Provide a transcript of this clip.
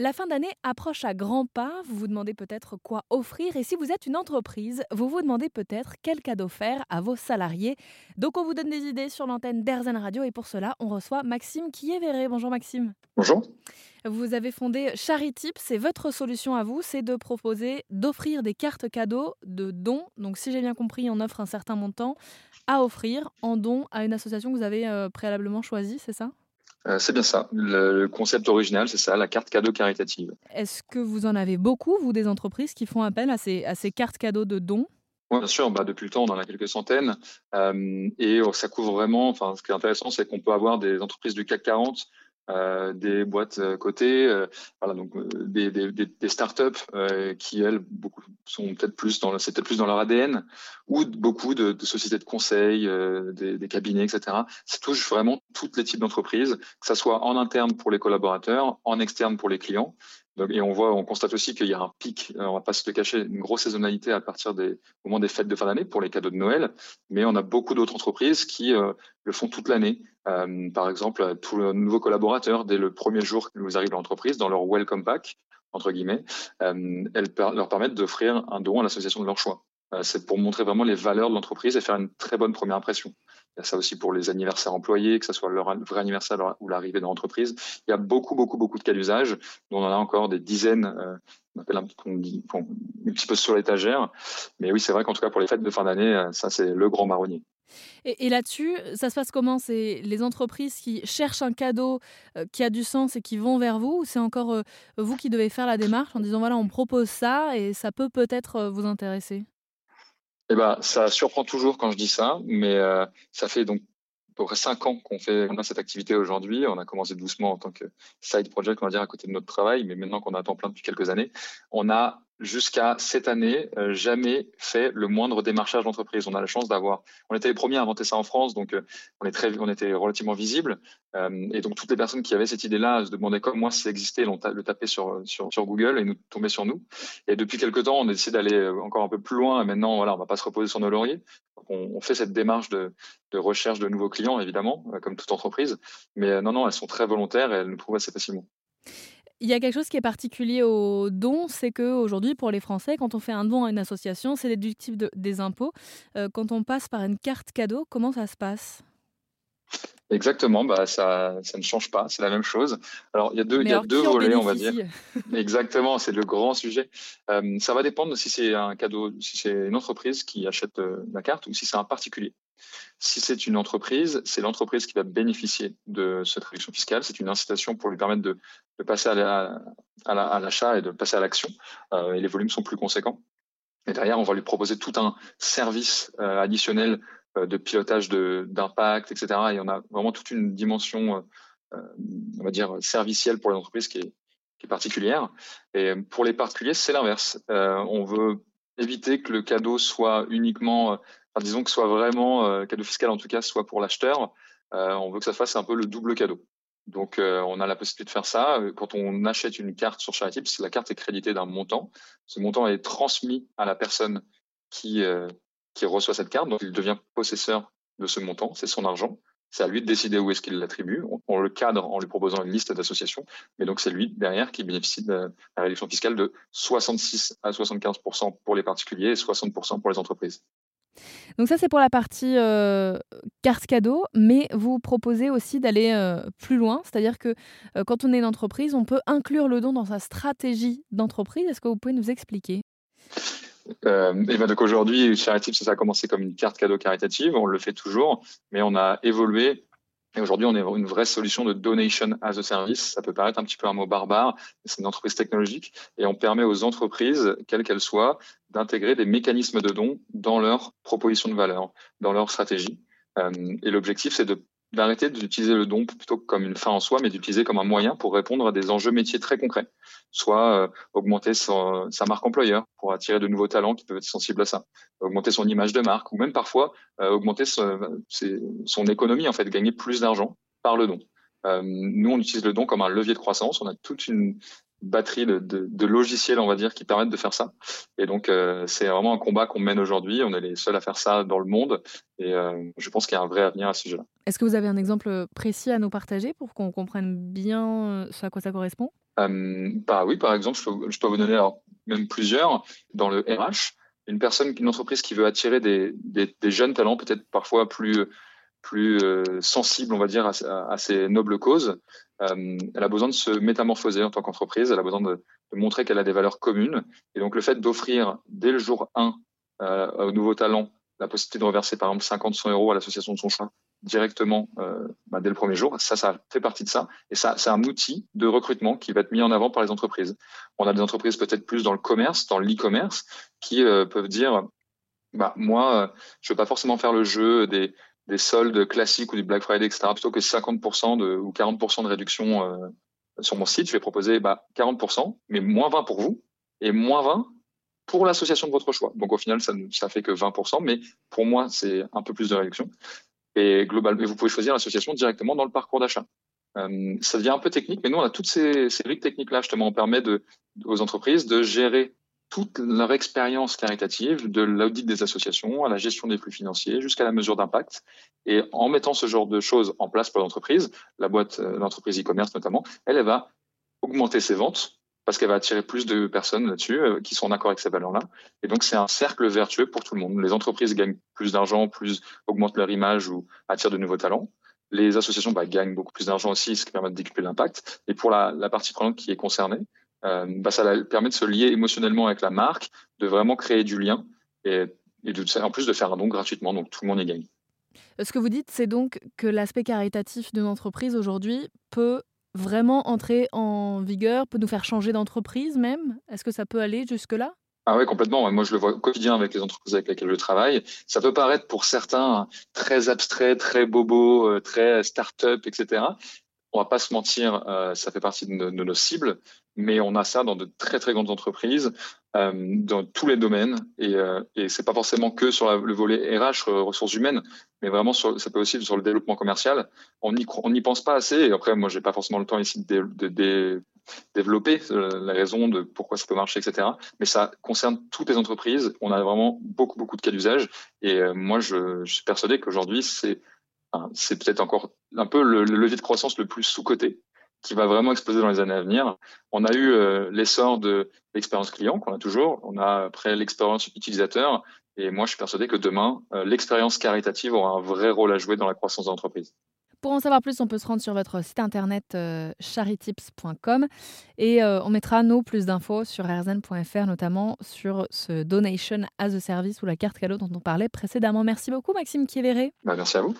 La fin d'année approche à grands pas. Vous vous demandez peut-être quoi offrir. Et si vous êtes une entreprise, vous vous demandez peut-être quel cadeau faire à vos salariés. Donc, on vous donne des idées sur l'antenne d'Airzen Radio. Et pour cela, on reçoit Maxime Kiéveré. Bonjour, Maxime. Bonjour. Vous avez fondé Charitip. C'est votre solution à vous. C'est de proposer d'offrir des cartes cadeaux de dons. Donc, si j'ai bien compris, on offre un certain montant à offrir en don à une association que vous avez euh, préalablement choisie, c'est ça? Euh, c'est bien ça. Le, concept original, c'est ça, la carte cadeau caritative. Est-ce que vous en avez beaucoup, vous, des entreprises qui font appel à ces, à ces cartes cadeaux de dons? Bien sûr, bah, depuis le temps, on en a quelques centaines. Euh, et ça couvre vraiment, enfin, ce qui est intéressant, c'est qu'on peut avoir des entreprises du CAC 40 euh, des boîtes euh, cotées, euh, voilà, donc des, des, des startups qui elles beaucoup sont peut-être plus dans c'est peut-être plus dans leur ADN, ou beaucoup de, de sociétés de conseil, des, des, cabinets, etc. Ça touche vraiment tous les types d'entreprises, que ça soit en interne pour les collaborateurs, en externe pour les clients. Et on voit, on constate aussi qu'il y a un pic, on va pas se le cacher, une grosse saisonnalité à partir des moments des fêtes de fin d'année pour les cadeaux de Noël, mais on a beaucoup d'autres entreprises qui le font toute l'année. Euh, par exemple, tous les nouveaux collaborateurs, dès le premier jour qu'ils arrivent à l'entreprise, dans leur welcome pack, entre guillemets, euh, elles leur permettent d'offrir un don à l'association de leur choix. Euh, c'est pour montrer vraiment les valeurs de l'entreprise et faire une très bonne première impression. Il y a ça aussi pour les anniversaires employés, que ce soit leur vrai anniversaire ou l'arrivée dans l'entreprise. Il y a beaucoup, beaucoup, beaucoup de cas d'usage, on en a encore des dizaines, on appelle un, petit peu sur l'étagère. Mais oui, c'est vrai qu'en tout cas, pour les fêtes de fin d'année, ça, c'est le grand marronnier. Et, là-dessus, ça se passe comment? C'est les entreprises qui cherchent un cadeau euh, qui a du sens et qui vont vers vous? Ou c'est encore euh, vous qui devez faire la démarche en disant voilà, on propose ça et ça peut peut-être euh, vous intéresser? Eh ben, ça surprend toujours quand je dis ça, mais ça fait donc à peu près cinq ans qu'on fait cette activité aujourd'hui. On a commencé doucement en tant que side project, on va dire, à côté de notre travail, mais maintenant qu'on a temps plein depuis quelques années, on a jusqu'à cette année euh, jamais fait le moindre démarchage d'entreprise. On a la chance d'avoir, on était les premiers à inventer ça en France, donc euh, on est très, on était relativement visible. Euh, et donc toutes les personnes qui avaient cette idée-là se demandaient comme moi si ça existait, l'ont le taper sur, sur, sur Google et nous tomber sur nous. Et depuis quelques temps, on a décidé d'aller encore un peu plus loin. Et maintenant, voilà, on va pas se reposer sur nos lauriers. On, on, fait cette démarche de, de, recherche de nouveaux clients, évidemment, comme toute entreprise. Mais non, non, elles sont très volontaires et elles nous trouvent assez facilement. Il y a quelque chose qui est particulier au don, c'est qu'aujourd'hui, pour les Français, quand on fait un don à une association, c'est déductible des impôts. Euh, quand on passe par une carte cadeau, comment ça se passe? Exactement, bah ça, ça ne change pas, c'est la même chose. Alors il y a deux, il y a deux volets, on va dire. Exactement, c'est le grand sujet. Euh, ça va dépendre si c'est un cadeau, si c'est une entreprise qui achète euh, la carte ou si c'est un particulier. Si c'est une entreprise, c'est l'entreprise qui va bénéficier de cette réduction fiscale. C'est une incitation pour lui permettre de, passer à l'achat et de passer à l'action. Euh, et les volumes sont plus conséquents. Et derrière, on va lui proposer tout un service euh, additionnel euh, de pilotage d'impact, etc. Et on a vraiment toute une dimension, on va dire, servicielle pour les entreprises qui est, qui est particulière. Et pour les particuliers, c'est l'inverse. on veut éviter que le cadeau soit uniquement disons que soit vraiment, euh, cadeau fiscal en tout cas, soit pour l'acheteur, euh, on veut que ça fasse un peu le double cadeau. Donc, euh, on a la possibilité de faire ça. Quand on achète une carte sur Charitip, la carte est créditée d'un montant. Ce montant est transmis à la personne qui, qui reçoit cette carte. Donc, il devient possesseur de ce montant. C'est son argent. C'est à lui de décider où est-ce qu'il l'attribue. On, le cadre en lui proposant une liste d'associations. Mais donc, c'est lui, derrière, qui bénéficie de la réduction fiscale de 66 à 75% pour les particuliers et 60% pour les entreprises. Donc ça, c'est pour la partie euh, carte cadeau, mais vous proposez aussi d'aller euh, plus loin, c'est-à-dire que euh, quand on est une entreprise, on peut inclure le don dans sa stratégie d'entreprise. Est-ce que vous pouvez nous expliquer? Et ben donc aujourd'hui, Charitive, ça a commencé comme une carte cadeau caritative, on le fait toujours, mais on a évolué et aujourd'hui, on est une vraie solution de donation as a service. Ça peut paraître un petit peu un mot barbare, mais c'est une entreprise technologique et on permet aux entreprises, quelles qu'elles soient, d'intégrer des mécanismes de dons dans leur proposition de valeur, dans leur stratégie. Euh, et l'objectif, c'est de d'arrêter d'utiliser le don plutôt comme une fin en soi, mais d'utiliser comme un moyen pour répondre à des enjeux métiers très concrets. Soit euh, augmenter sa marque employeur pour attirer de nouveaux talents qui peuvent être sensibles à ça, augmenter son image de marque, ou même parfois euh, augmenter son, son, économie, en fait, gagner plus d'argent par le don. Euh, nous, on utilise le don comme un levier de croissance. On a toute une batterie de, de, de, logiciels, on va dire, qui permettent de faire ça. Et donc, euh, c'est vraiment un combat qu'on mène aujourd'hui. On est les seuls à faire ça dans le monde. Et euh, je pense qu'il y a un vrai avenir à ce sujet-là. Est-ce que vous avez un exemple précis à nous partager pour qu'on comprenne bien euh, ce à quoi ça correspond? Bah oui, par exemple, je peux, vous donner même plusieurs dans le RH. Une personne, une entreprise qui veut attirer des, jeunes talents, peut-être parfois plus plus sensibles, on va dire, à, ces nobles causes, elle a besoin de se métamorphoser en tant qu'entreprise. Elle a besoin de, montrer qu'elle a des valeurs communes. Et donc, le fait d'offrir dès le jour 1 aux nouveaux talents la possibilité de reverser par exemple 50 100 euros à l'association de son choix directement euh, bah, dès le premier jour. Ça, ça fait partie de ça. Et ça, c'est un outil de recrutement qui va être mis en avant par les entreprises. On a des entreprises peut-être plus dans le commerce, dans l'e-commerce, qui euh, peuvent dire, bah, moi, euh, je veux pas forcément faire le jeu des, des soldes classiques ou du Black Friday, etc. Plutôt que 50% de, ou 40% de réduction euh, sur mon site, je vais proposer bah, 40%, mais moins 20 pour vous et moins 20 pour l'association de votre choix. Donc au final, ça ne ça fait que 20%, mais pour moi, c'est un peu plus de réduction. Et globalement, vous pouvez choisir l'association directement dans le parcours d'achat. Euh, ça devient un peu technique, mais nous, on a toutes ces, ces techniques-là, justement. On permet de, aux entreprises de gérer toute leur expérience caritative, de l'audit des associations à la gestion des flux financiers jusqu'à la mesure d'impact. Et en mettant ce genre de choses en place pour l'entreprise, la boîte, euh, l'entreprise e-commerce notamment, elle, elle va augmenter ses ventes parce qu'elle va attirer plus de personnes là-dessus euh, qui sont en accord avec ces valeurs-là. Et donc, c'est un cercle vertueux pour tout le monde. Les entreprises gagnent plus d'argent, plus augmentent leur image ou attirent de nouveaux talents. Les associations bah, gagnent beaucoup plus d'argent aussi, ce qui permet de décupler l'impact. Et pour la, partie prenante qui est concernée, bah, ça permet de se lier émotionnellement avec la marque, de vraiment créer du lien et, de, en plus de faire un don gratuitement. Donc, tout le monde y gagne. Ce que vous dites, c'est donc que l'aspect caritatif d'une entreprise aujourd'hui peut vraiment entrer en vigueur, peut nous faire changer d'entreprise même? Est-ce que ça peut aller jusque-là? Ah oui, complètement. Moi, je le vois au quotidien avec les entreprises avec lesquelles je travaille. Ça peut paraître pour certains très abstrait, très bobo, euh, très start-up, etc. On va pas se mentir, euh, ça fait partie de nos cibles mais on a ça dans de très très grandes entreprises, euh, dans tous les domaines, et, euh, et c'est pas forcément que sur le volet RH, euh, ressources humaines, mais vraiment ça peut aussi sur le développement commercial. On n'y pense pas assez. Et après, moi, j'ai pas forcément le temps ici de, développer euh, la raison de pourquoi ça peut marcher, etc. Mais ça concerne toutes les entreprises. On a vraiment beaucoup beaucoup de cas d'usage, et moi, je, suis persuadé qu'aujourd'hui, c'est c'est peut-être encore un peu le levier de croissance le plus sous-coté qui va vraiment exploser dans les années à venir. On a eu euh, l'essor de l'expérience client qu'on a toujours. On a après l'expérience utilisateur. Et moi, je suis persuadé que demain, euh, l'expérience caritative aura un vrai rôle à jouer dans la croissance de l'entreprise. Pour en savoir plus, on peut se rendre sur votre site internet euh, charitips.com et on mettra nos plus d'infos sur rzn.fr, notamment sur ce Donation as a Service ou la carte cadeau dont on parlait précédemment. Merci beaucoup, Maxime Kievéré. Bah, merci à vous.